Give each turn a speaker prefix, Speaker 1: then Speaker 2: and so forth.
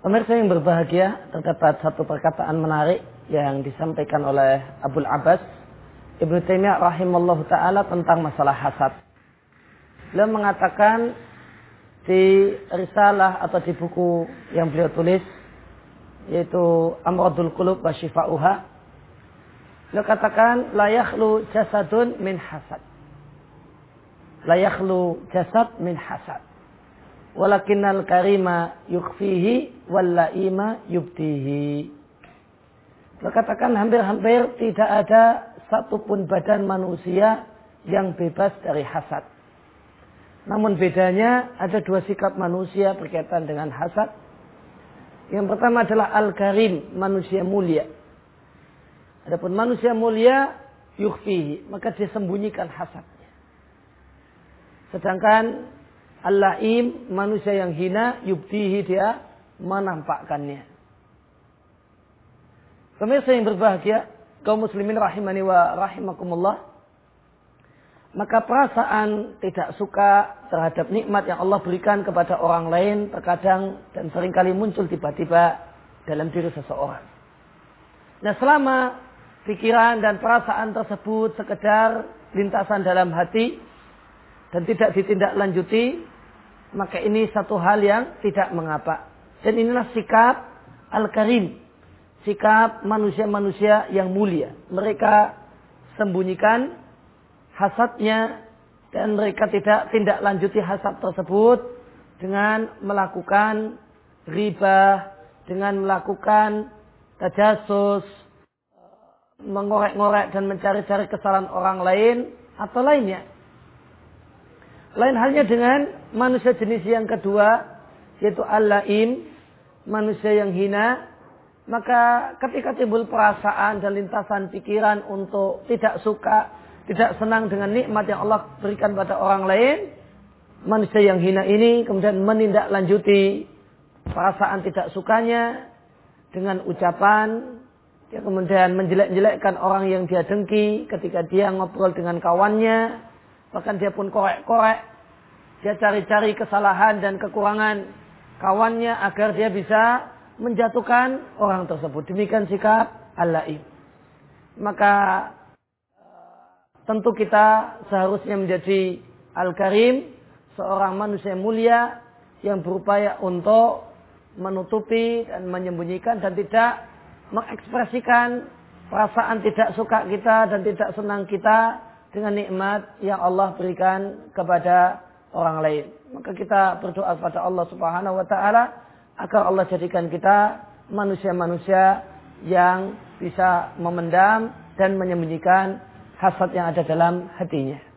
Speaker 1: Pemirsa yang berbahagia, terdapat satu perkataan menarik yang disampaikan oleh Abu Abbas Ibnu Taimiyah rahimallahu taala tentang masalah hasad. Beliau mengatakan di risalah atau di buku yang beliau tulis yaitu Amradul Qulub wa Shifa'uha beliau katakan la yakhlu jasadun min hasad. La yakhlu jasad min hasad walakinnal karima yukfihi wal laima yubtihi. Katakan hampir-hampir tidak ada satupun badan manusia yang bebas dari hasad. Namun bedanya ada dua sikap manusia berkaitan dengan hasad. Yang pertama adalah al-karim, manusia mulia. Adapun manusia mulia yukfihi, maka dia sembunyikan hasadnya. Sedangkan Al-la'im, manusia yang hina, yubtihi dia menampakkannya. Pemirsa yang berbahagia, kaum muslimin rahimani wa rahimakumullah. Maka perasaan tidak suka terhadap nikmat yang Allah berikan kepada orang lain terkadang dan sering kali muncul tiba-tiba dalam diri seseorang. Nah selama pikiran dan perasaan tersebut sekedar lintasan dalam hati dan tidak ditindaklanjuti, maka ini satu hal yang tidak mengapa. Dan inilah sikap al-karim, sikap manusia-manusia yang mulia. Mereka sembunyikan hasadnya dan mereka tidak tindak lanjuti hasad tersebut dengan melakukan riba, dengan melakukan tajasus, mengorek-ngorek dan mencari-cari kesalahan orang lain atau lainnya. Lain halnya dengan manusia jenis yang kedua, yaitu al-laim, manusia yang hina. Maka ketika timbul perasaan dan lintasan pikiran untuk tidak suka, tidak senang dengan nikmat yang Allah berikan pada orang lain, manusia yang hina ini kemudian menindaklanjuti perasaan tidak sukanya dengan ucapan, dia kemudian menjelek-jelekkan orang yang dia dengki ketika dia ngobrol dengan kawannya, Bahkan dia pun korek-korek. Dia cari-cari kesalahan dan kekurangan kawannya agar dia bisa menjatuhkan orang tersebut. Demikian sikap Allah Maka tentu kita seharusnya menjadi Al-Karim, seorang manusia mulia yang berupaya untuk menutupi dan menyembunyikan dan tidak mengekspresikan perasaan tidak suka kita dan tidak senang kita dengan nikmat yang Allah berikan kepada orang lain. Maka kita berdoa kepada Allah Subhanahu wa taala agar Allah jadikan kita manusia-manusia yang bisa memendam dan menyembunyikan hasad yang ada dalam hatinya.